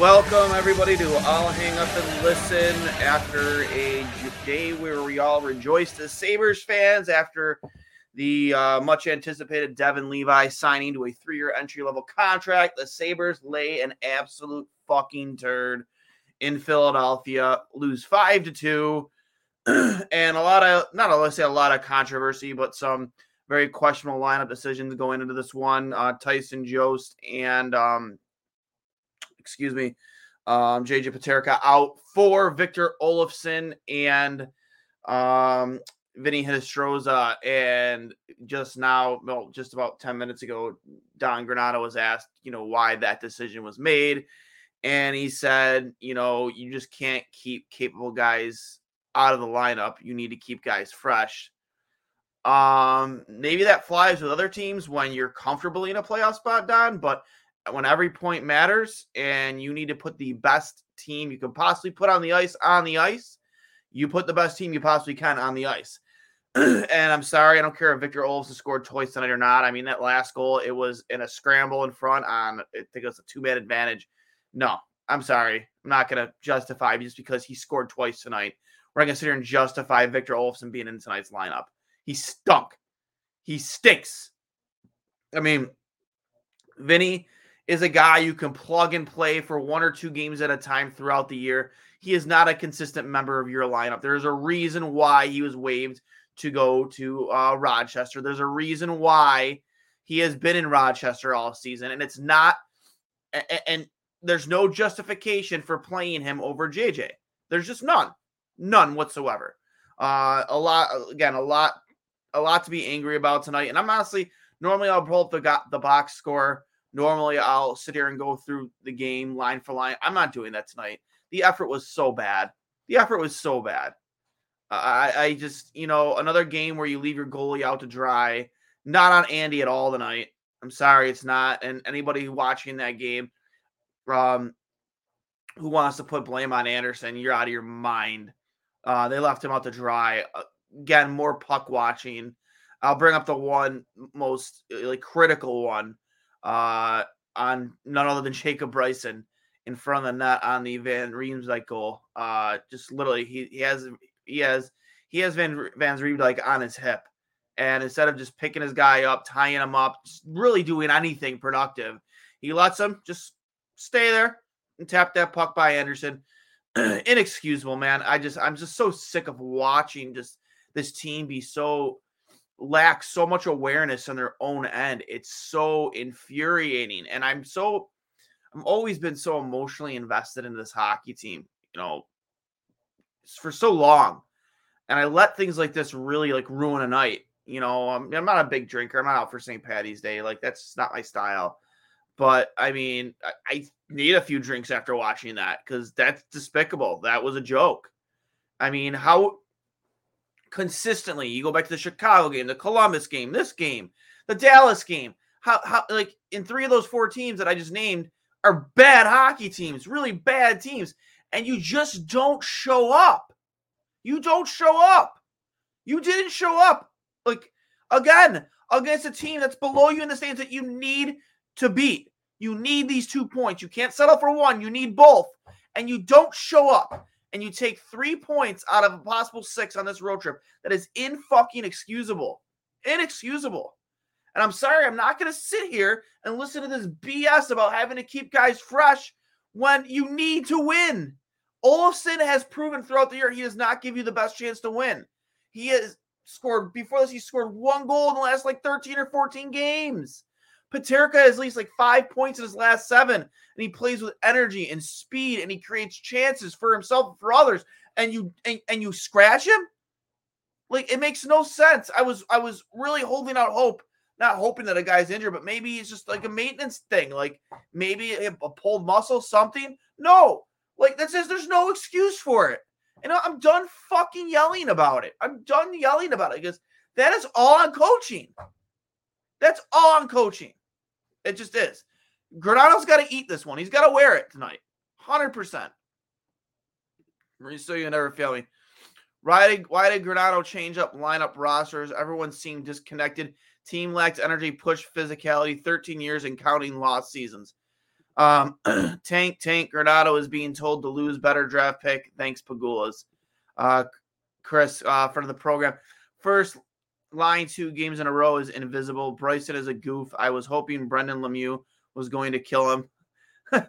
Welcome, everybody, to I'll Hang Up and Listen after a day where we all rejoiced as Sabres fans after the uh, much anticipated Devon Levi signing to a three year entry level contract. The Sabres lay an absolute fucking turd in Philadelphia, lose five to two, and a lot of, not let's say a lot of controversy, but some very questionable lineup decisions going into this one. Uh, Tyson Jost and, um, excuse me, um, JJ Peterka out for Victor Olofsson and um, Vinny Hinostroza. And just now, well, just about 10 minutes ago, Don Granato was asked, you know, why that decision was made. And he said, you know, you just can't keep capable guys out of the lineup. You need to keep guys fresh. Um, maybe that flies with other teams when you're comfortably in a playoff spot, Don, but when every point matters and you need to put the best team you can possibly put on the ice on the ice, you put the best team you possibly can on the ice. and I'm sorry, I don't care if Victor Olofsson scored twice tonight or not. I mean, that last goal, it was in a scramble in front on, I think it was a two man advantage. No, I'm sorry. I'm not going to justify just because he scored twice tonight. We're not going to sit here and justify Victor Olofsson being in tonight's lineup. He stunk. He stinks. I mean, Vinny is a guy you can plug and play for one or two games at a time throughout the year. He is not a consistent member of your lineup. There's a reason why he was waived to go to uh, Rochester. There's a reason why he has been in Rochester all season, and it's not. And, there's no justification for playing him over JJ. There's just none, none whatsoever. Uh, a lot again, a lot, a lot to be angry about tonight. And I'm honestly normally I'll pull up the got the box score Normally, I'll sit here and go through the game line for line. I'm not doing that tonight. The effort was so bad. The effort was so bad. I, I just, you know, another game where you leave your goalie out to dry. Not on Andy at all tonight. I'm sorry, it's not. And anybody watching that game, um, who wants to put blame on Anderson, you're out of your mind. Uh, they left him out to dry. Uh, again, more puck watching. I'll bring up the one most like critical one uh, on none other than Jacob Bryson in front of the net on the Van Riemsdyk goal. Uh, just literally, he, he has he has he has Van Van Riemsdyk on his hip, and instead of just picking his guy up, tying him up, really doing anything productive, he lets him just stay there and tap that puck by Anderson. Inexcusable, man. I just I'm just so sick of watching just this team be so lack so much awareness on their own end. It's so infuriating. And I'm so I'm always been so emotionally invested in this hockey team, you know, for so long. And I let things like this really like ruin a night. You know, I'm, I'm not a big drinker. I'm not out for St. Patty's Day. Like that's not my style. But I mean, I, I need a few drinks after watching that because that's despicable. That was a joke. I mean, how consistently. You go back to the Chicago game, the Columbus game, this game, the Dallas game. How how like in three of those four teams that I just named are bad hockey teams, really bad teams, and you just don't show up. You don't show up. You didn't show up. Like again, against a team that's below you in the stands that you need to beat. You need these two points. You can't settle for one. You need both. And you don't show up and you take three points out of a possible six on this road trip, that is in fucking excusable. Inexcusable. And I'm sorry, I'm not going to sit here and listen to this BS about having to keep guys fresh when you need to win. Olofsson has proven throughout the year he does not give you the best chance to win. He has scored before this. He scored one goal in the last like 13 or 14 games. Peterka has at least like five points in his last seven, and he plays with energy and speed, and he creates chances for himself and for others. And you and, and you scratch him, like it makes no sense. I was I was really holding out hope, not hoping that a guy's injured, but maybe it's just like a maintenance thing, like maybe a, a pulled muscle, something. No, like that says there's no excuse for it. And I'm done fucking yelling about it. I'm done yelling about it because that is all on coaching. That's all on coaching. It just is. Granato's got to eat this one. He's got to wear it tonight. 100%. Mauricio, you never fail me. Why did, why did Granato change up lineup rosters? Everyone seemed disconnected. Team lacked energy, push physicality, 13 years and counting lost seasons. Um, tank, tank, Granado is being told to lose better draft pick. Thanks, Pegulas. Uh, Chris, uh, front of the program. First line two games in a row is invisible. Bryson is a goof. I was hoping Brendan Lemieux was going to kill him.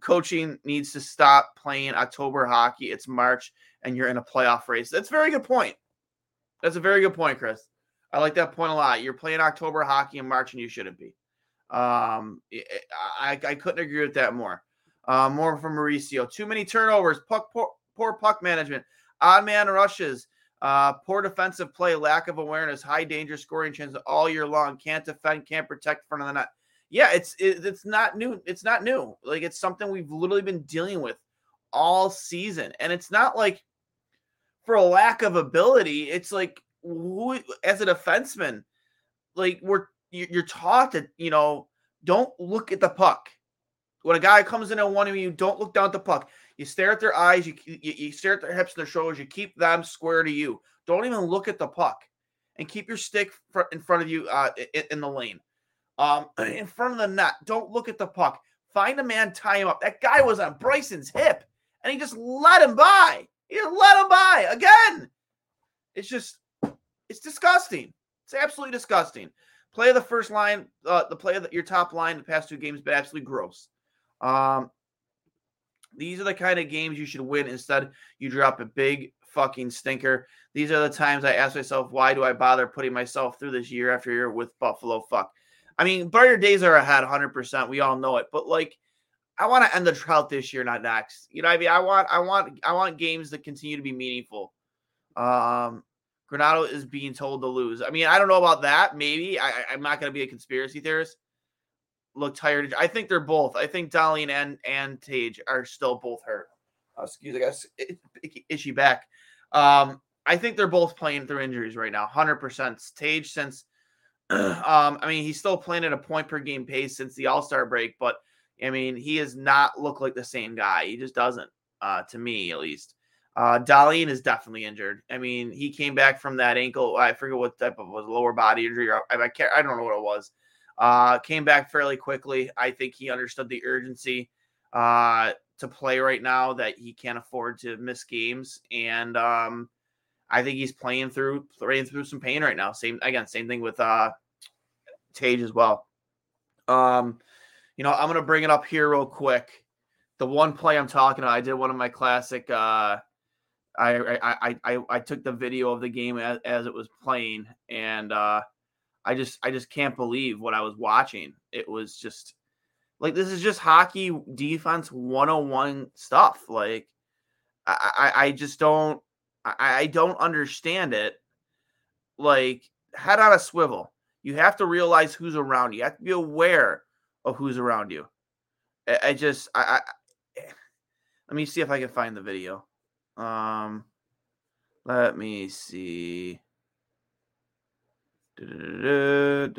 Coaching needs to stop playing October hockey. It's March and you're in a playoff race. That's a very good point. That's a very good point, Chris. I like that point a lot. You're playing October hockey in March and you shouldn't be. Um, I, I couldn't agree with that more. Uh, more from Mauricio. Too many turnovers, puck, poor, poor puck management, odd man rushes, uh, poor defensive play, lack of awareness, high danger scoring chances all year long. Can't defend, can't protect front of the net. Yeah, it's it, it's not new. It's not new. Like it's something we've literally been dealing with all season, and it's not like for a lack of ability. It's like who, as a defenseman, like we're you're taught that you know don't look at the puck. When a guy comes in and one of you, don't look down at the puck. You stare at their eyes, you, you, you stare at their hips and their shoulders. You keep them square to you. Don't even look at the puck, and keep your stick in front of you uh, in, in the lane, um, in front of the net. Don't look at the puck. Find a man, tie him up. That guy was on Bryson's hip, and he just let him by. He let him by again. It's just, it's disgusting. It's absolutely disgusting. Play of the first line, uh, the play of the, your top line the past two games, but absolutely gross. Um, these are the kind of games you should win. Instead, you drop a big fucking stinker. These are the times I ask myself, why do I bother putting myself through this year after year with Buffalo? Fuck. I mean, brighter days are ahead, 100%. We all know it. But like, I want to end the drought this year, not next. You know, I mean, I want, I want, I want games that continue to be meaningful. Um, Granato is being told to lose. I mean, I don't know about that. Maybe I, am not going to be a conspiracy theorist. Look tired. I think they're both. I think Dahlin and and Tage are still both hurt. Uh, excuse, I guess. Is she back? Um, I think they're both playing through injuries right now. Hundred percent. Tage since, um, I mean, he's still playing at a point per game pace since the All Star break, but I mean, he has not looked like the same guy. He just doesn't, uh, to me at least. Uh, Dahlin is definitely injured. I mean, he came back from that ankle. I forget what type of was lower body injury. Or, I, I can't. I don't know what it was. Uh, came back fairly quickly. I think he understood the urgency uh, to play right now. That he can't afford to miss games, and um, I think he's playing through playing through some pain right now. Same again, same thing with uh, Tage as well. Um, you know, I'm gonna bring it up here real quick. The one play I'm talking about, I did one of my classic. Uh, I I I I took the video of the game as, as it was playing, and uh, I just I just can't believe what I was watching. It was just like this is just hockey defense 101 stuff. Like I I, I just don't I, I don't understand it. Like head on a swivel. You have to realize who's around you. You have to be aware of who's around you. I, I just I, I let me see if I can find the video. Um, let me see. One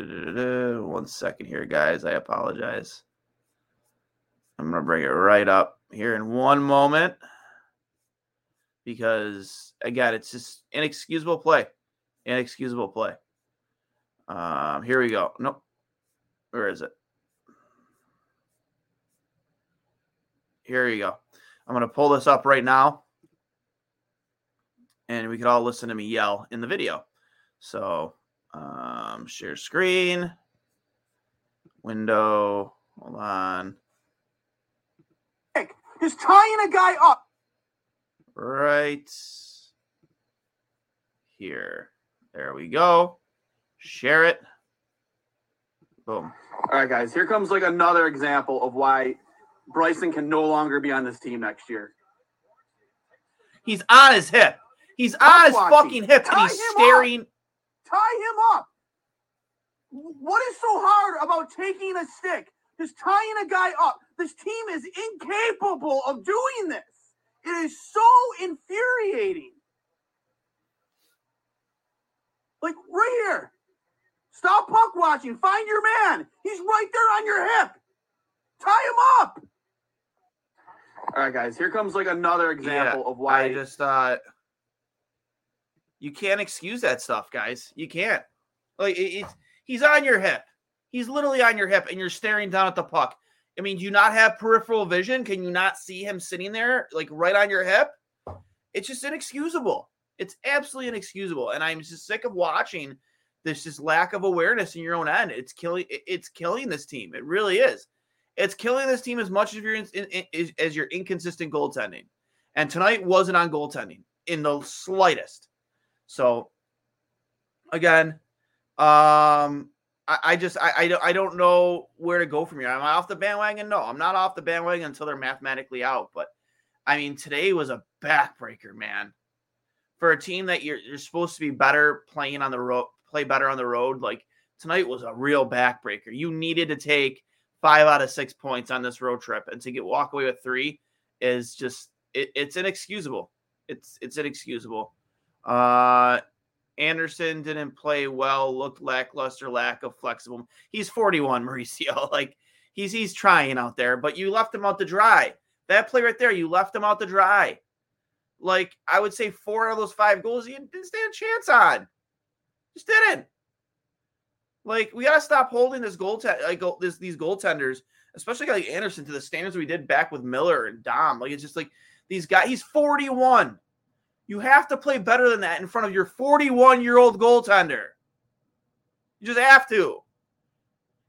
second here, guys. I apologize. I'm going to bring it right up here in one moment because, again, it's just inexcusable play. Inexcusable play. Um, here we go. Nope. Where is it? Here you go. I'm going to pull this up right now and we could all listen to me yell in the video. So, um, share screen, window, hold on. Just tying a guy up. Right here. There we go. Share it. Boom. All right, guys. Here comes like another example of why Bryson can no longer be on this team next year. He's on his hip. He's on his fucking hip and he's staring. Up. Tie him up. What is so hard about taking a stick, just tying a guy up? This team is incapable of doing this. It is so infuriating. Like right here. Stop puck watching. Find your man. He's right there on your hip. Tie him up. All right, guys. Here comes like another example Yeah, of why I just thought you can't excuse that stuff, guys. You can't. Like it, he's on your hip. He's literally on your hip, and you're staring down at the puck. I mean, do you not have peripheral vision? Can you not see him sitting there, like right on your hip? It's just inexcusable. It's absolutely inexcusable, and I'm just sick of watching this just lack of awareness in your own end. It's killing. It's killing this team. It really is. It's killing this team as much as your in, in- as your inconsistent goaltending. And tonight wasn't on goaltending in the slightest. So again, um, I, I just I, I don't I don't know where to go from here. Am I off the bandwagon? No, I'm not off the bandwagon until they're mathematically out. But I mean, today was a backbreaker, man. For a team that you're you're supposed to be better playing on the road, play better on the road. Like tonight was a real backbreaker. You needed to take five out of six points on this road trip, and to get walk away with three is just it, it's inexcusable. It's it's inexcusable. Uh, Anderson didn't play well, looked lackluster, lack of flexible. He's 41, Mauricio. Like he's he's trying out there, but you left him out to dry. That play right there, you left him out to dry. Like I would say, four of those five goals you didn't stand a chance on. Just didn't. Like we gotta stop holding this goal like go- this these goaltenders, especially like Anderson, to the standards we did back with Miller and Dom. Like it's just like these guys. He's 41. You have to play better than that in front of your 41 year old goaltender. You just have to.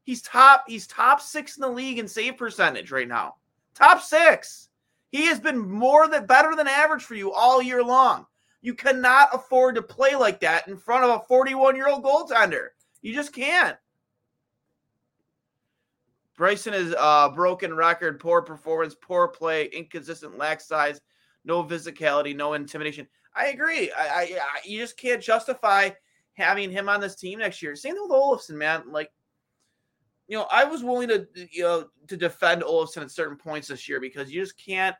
He's top. He's top six in the league in save percentage right now. Top six. He has been more than better than average for you all year long. You cannot afford to play like that in front of a 41 year old goaltender. You just can't. Bryson is uh broken record, poor performance, poor play, inconsistent, lack size, no physicality, no intimidation. I agree. I, I, I you just can't justify having him on this team next year. Same thing with Olofsson, man. Like, you know, I was willing to you know to defend Olofsson at certain points this year because you just can't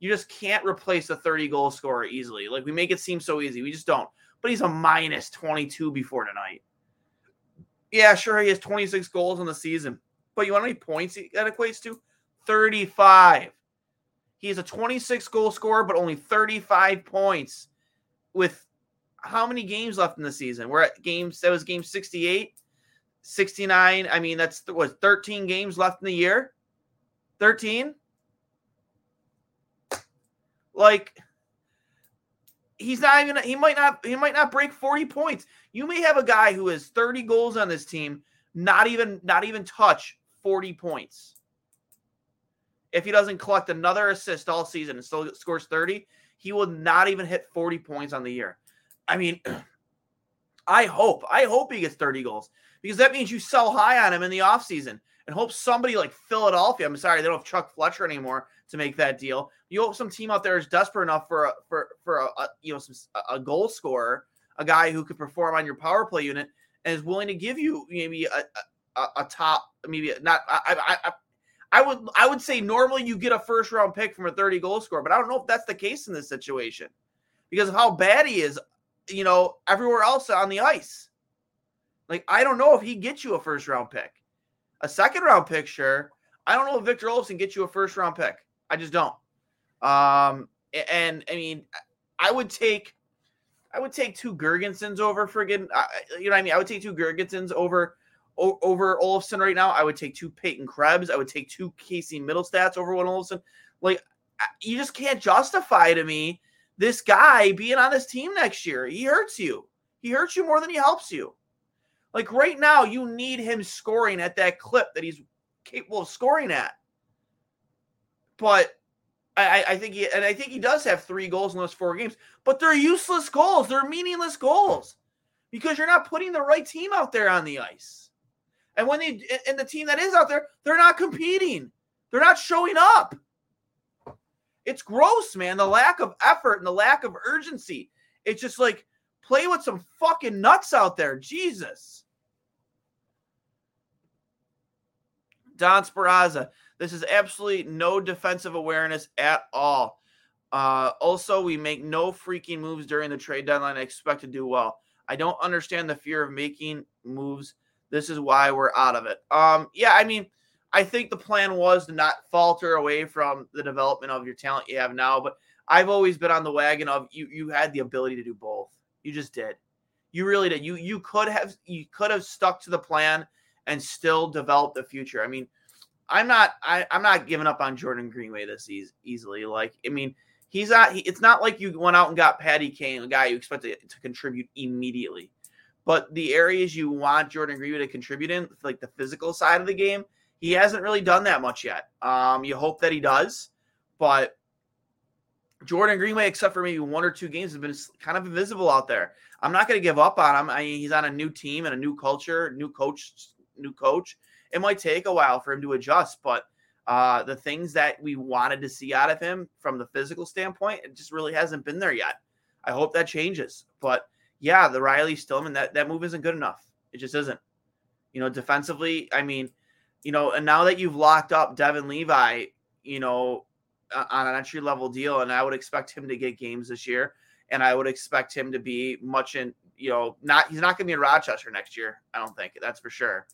you just can't replace a 30 goal scorer easily. Like we make it seem so easy. We just don't. But he's a minus 22 before tonight. Yeah, sure, he has 26 goals in the season. But you want how many points that equates to? 35. He's a 26 goal scorer, but only 35 points with how many games left in the season? We're at games, that was game 68, 69. I mean, that's what 13 games left in the year. 13? Like, he's not even he might not he might not break 40 points. You may have a guy who has 30 goals on this team, not even not even touch 40 points. If he doesn't collect another assist all season and still scores 30, he will not even hit 40 points on the year. I mean, I hope, I hope he gets 30 goals because that means you sell high on him in the offseason and hope somebody like Philadelphia, I'm sorry, they don't have Chuck Fletcher anymore to make that deal. You hope some team out there is desperate enough for a, for for a, a you know some, a goal scorer, a guy who could perform on your power play unit and is willing to give you maybe a a, a top maybe not I, I I I would I would say normally you get a first round pick from a 30 goal scorer, but I don't know if that's the case in this situation because of how bad he is, you know, everywhere else on the ice. Like I don't know if he gets you a first round pick. A second round pick, sure. I don't know if Victor Olofsson gets you a first round pick. I just don't. Um, and I mean, I would take, I would take two Girgensons over friggin', you know what I mean? I would take two Girgensons over over Olofsson right now. I would take two Peyton Krebs. I would take two Casey Mittelstadts over one Olofsson. Like, you just can't justify to me this guy being on this team next year. He hurts you. He hurts you more than he helps you. Like right now, you need him scoring at that clip that he's capable of scoring at. But I, I think he and I think he does have three goals in those four games, but they're useless goals. They're meaningless goals because you're not putting the right team out there on the ice. And when they and the team that is out there, they're not competing. They're not showing up. It's gross, man. The lack of effort and the lack of urgency. It's just like play with some fucking nuts out there. Jesus. Don Speraza. This is absolutely no defensive awareness at all. Uh, also, we make no freaking moves during the trade deadline. I expect to do well. I don't understand the fear of making moves. This is why we're out of it. Um, yeah, I mean, I think the plan was to not falter away from the development of your talent you have now, but I've always been on the wagon of you you had the ability to do both. You just did. You really did. You you could have you could have stuck to the plan and still developed the future. I mean, I'm not I, I'm not giving up on Jordan Greenway this easily. Like, I mean, he's not. He, it's not like you went out and got Patty Kane, a guy you expect to, to contribute immediately. But the areas you want Jordan Greenway to contribute in, like the physical side of the game, he hasn't really done that much yet. Um, you hope that he does, but Jordan Greenway, except for maybe one or two games, has been kind of invisible out there. I'm not going to give up on him. I mean, he's on a new team and a new culture, new coach, new coach it might take a while for him to adjust, but uh, the things that we wanted to see out of him from the physical standpoint, it just really hasn't been there yet. I hope that changes. But yeah, the Riley Stillman, that, that move isn't good enough. It just isn't. You know, defensively, I mean, you know, and now that you've locked up Devon Levi, you know, on an entry level deal, and I would expect him to get games this year, and I would expect him to be much in, you know, not he's not going to be in Rochester next year. I don't think that's for sure.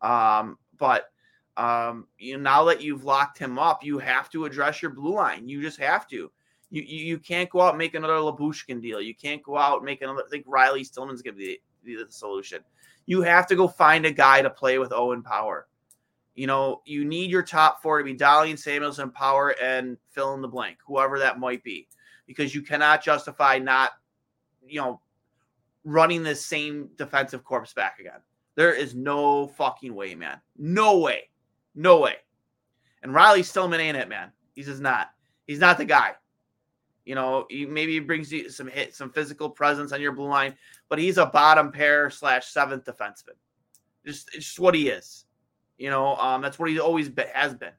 Um, but um, you know, now that you've locked him up, you have to address your blue line. You just have to. You you, you can't go out and make another Lyubushkin deal. You can't go out and make another. I think Riley Stillman's going to be the, the solution. You have to go find a guy to play with Owen Power. You know, you need your top four to be Dahlin, Samuelsson, Power, and fill in the blank, whoever that might be, because you cannot justify not, you know, running the same defensive corpse back again. There is no fucking way, man. No way. No way. And Riley Stillman ain't it, man. He's just not. He's not the guy. You know, he maybe he brings you some hit, some physical presence on your blue line, but he's a bottom pair slash seventh defenseman. Just, just what he is. You know, um, that's what he always been, has been.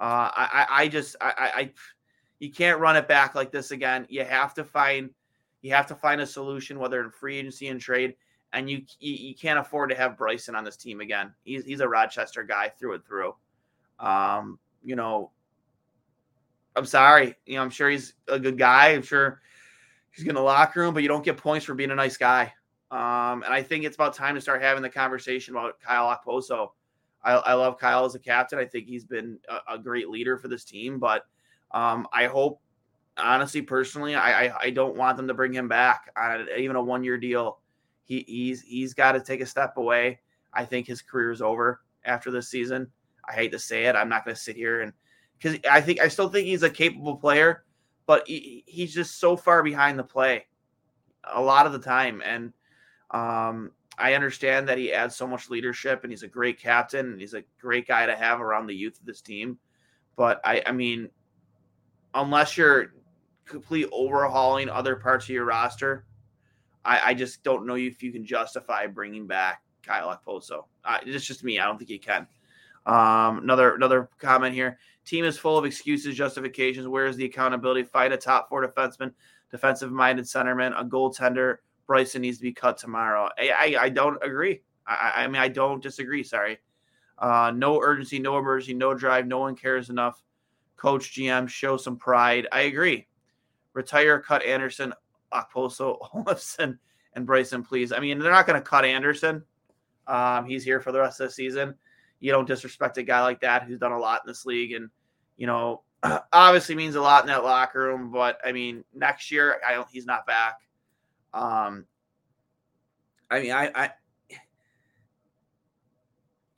Uh, I, I, I just, I, I, you can't run it back like this again. You have to find, you have to find a solution, whether in free agency and trade and you, you, you can't afford to have Bryson on this team again. He's he's a Rochester guy through and through. Um, you know, I'm sorry. You know, I'm sure he's a good guy. I'm sure he's in the locker room, but you don't get points for being a nice guy. Um, and I think it's about time to start having the conversation about Kyle Okposo. I, I love Kyle as a captain. I think he's been a, a great leader for this team, but um, I hope, honestly, personally, I, I, I don't want them to bring him back on even a one year deal he he's he's got to take a step away. I think his career is over after this season. I hate to say it. I'm not going to sit here and because I think I still think he's a capable player, but he, he's just so far behind the play a lot of the time. And um, I understand that he adds so much leadership and he's a great captain and he's a great guy to have around the youth of this team. But I, I mean, unless you're complete overhauling other parts of your roster, I, I just don't know if you can justify bringing back Kyle Okposo. Uh, it's just me. I don't think you can. Um, another another comment here. Team is full of excuses, justifications. Where is the accountability? Fight a top four defenseman, defensive minded centerman, a goaltender. Bryson needs to be cut tomorrow. I, I, I don't agree. I, I mean, I don't disagree. Sorry. Uh, no urgency, no emergency, no drive. No one cares enough. Coach GM, show some pride. I agree. Retire, cut Anderson. Okposo, Olofsson, and Bryson, please. I mean, they're not going to cut Anderson. Um, he's here for the rest of the season. You don't disrespect a guy like that who's done a lot in this league, and you know, obviously means a lot in that locker room. But I mean, next year, I don't. He's not back. Um, I mean, I, I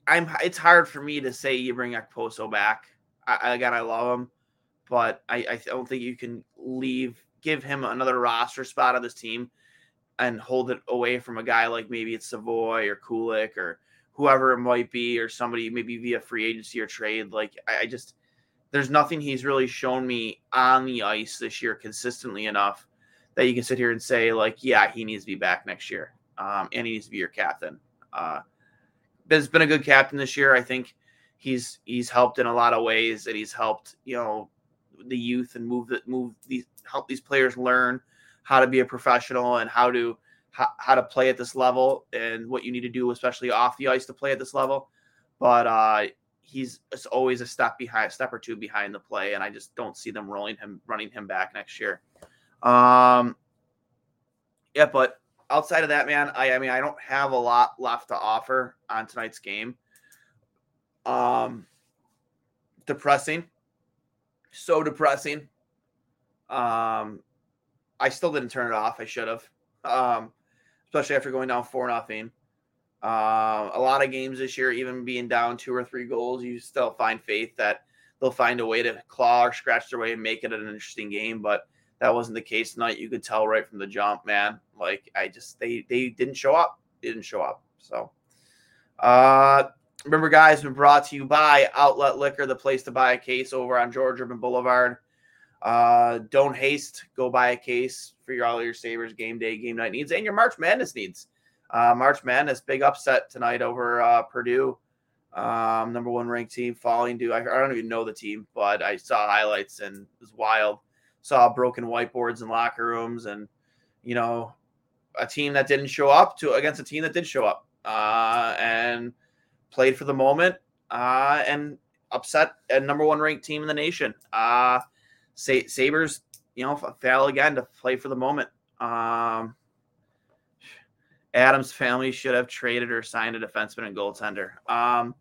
I'm it's hard for me to say you bring Okposo back. I, again, I love him, but I, I don't think you can leave give him another roster spot on this team and hold it away from a guy like maybe it's Savoie or Kulich or whoever it might be, or somebody maybe via free agency or trade. Like I, I just there's nothing he's really shown me on the ice this year consistently enough that you can sit here and say like, yeah, he needs to be back next year, um, and he needs to be your captain. Uh, has been a good captain this year. I think he's he's helped in a lot of ways, and he's helped you know the youth and move the move these help these players learn how to be a professional and how to how, how to play at this level and what you need to do, especially off the ice, to play at this level. But uh, he's always a step behind, a step or two behind the play, and I just don't see them rolling him, running him back next year. Um, yeah, but outside of that, man, I, I mean, I don't have a lot left to offer on tonight's game. Um, depressing, so depressing. Um, I still didn't turn it off. I should have, um, especially after going down four nothing. Uh, a lot of games this year, even being down two or three goals, you still find faith that they'll find a way to claw or scratch their way and make it an interesting game. But that wasn't the case tonight. You could tell right from the jump, man. Like I just they they didn't show up. They didn't show up. So uh remember guys been brought to you by Outlet Liquor, the place to buy a case over on George Urban Boulevard. Uh don't haste, go buy a case for your all your Sabres game day, game night needs, and your March Madness needs. Uh, March Madness, big upset tonight over uh, Purdue, um, number one ranked team, falling to I, I don't even know the team, but I saw highlights and it was wild. Saw broken whiteboards in locker rooms, and you know, a team that didn't show up to against a team that did show up uh, and played for the moment uh, and upset a number one ranked team in the nation. Uh, Sabres, you know, fail again to play for the moment. Um, Adams' family should have traded or signed a defenseman and goaltender. Um,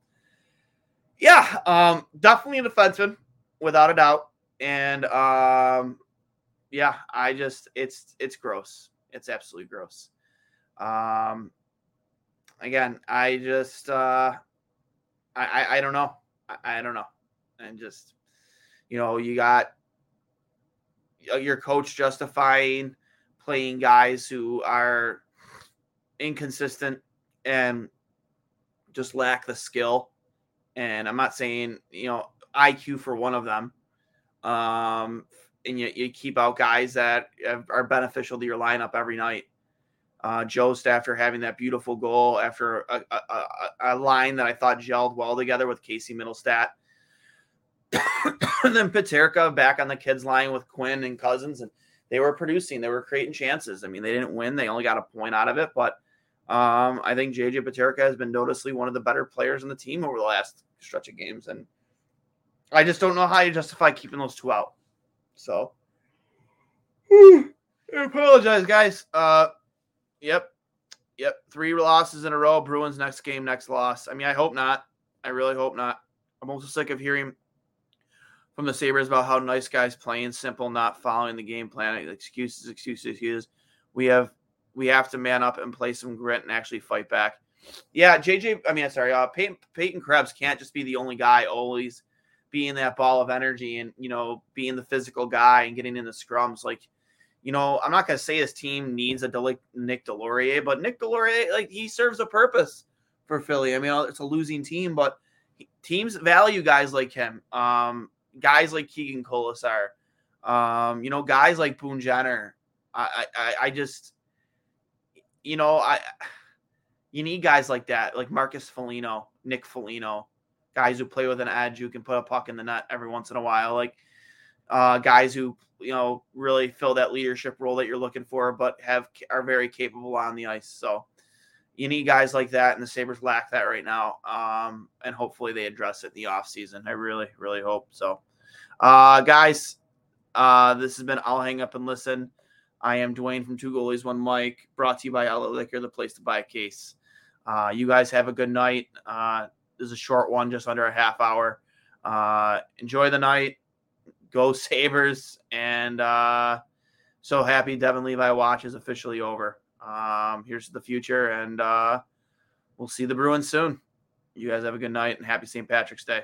yeah, um, definitely a defenseman, without a doubt. And um, yeah, I just it's it's gross. It's absolutely gross. Um, again, I just uh, I, I I don't know. I, I don't know, and just you know, you got your coach justifying playing guys who are inconsistent and just lack the skill. And I'm not saying, you know, IQ for one of them. Um, and you, you keep out guys that are beneficial to your lineup every night. Uh, Jost, after having that beautiful goal, after a, a, a, line that I thought gelled well together with Casey Mittelstadt. and then Peterka back on the kids' line with Quinn and Cozens, and they were producing, they were creating chances. I mean, they didn't win, they only got a point out of it, but um, I think JJ Peterka has been noticeably one of the better players on the team over the last stretch of games, and I just don't know how you justify keeping those two out. So, I apologize, guys. Uh, yep, yep, three losses in a row. Bruins next game, next loss. I mean, I hope not. I really hope not. I'm also sick of hearing from the Sabres about how nice guys playing simple, not following the game plan. Excuses, excuses, excuses. We have we have to man up and play some grit and actually fight back. Yeah, JJ. I mean, sorry, uh, Peyton, Peyton Krebs can't just be the only guy always being that ball of energy and you know being the physical guy and getting in the scrums. Like, you know, I'm not gonna say his team needs a Del- Nick Deslauriers, but Nick Deslauriers, like, he serves a purpose for Philly. I mean, it's a losing team, but teams value guys like him. Um, guys like Keegan Kolesar. Um, you know, guys like Boone Jenner. I, I, I just you know, I you need guys like that, like Marcus Foligno, Nick Foligno, guys who play with an edge who can put a puck in the net every once in a while, like uh, guys who you know really fill that leadership role that you're looking for, but have are very capable on the ice. So you need guys like that, and the Sabres lack that right now. Um, and hopefully they address it in the offseason. I really, really hope so. Uh, guys, uh, this has been I'll hang up and listen. I am Duane from Two Goalies One Mic, brought to you by Outlet Liquor, the place to buy a case. Uh, you guys have a good night. Uh, this is a short one, just under a half hour. Uh, enjoy the night. Go Sabres. And uh, so happy Devon Levi watch is officially over. Um, here's the future, and uh, we'll see the Bruins soon. You guys have a good night and happy St. Patrick's Day.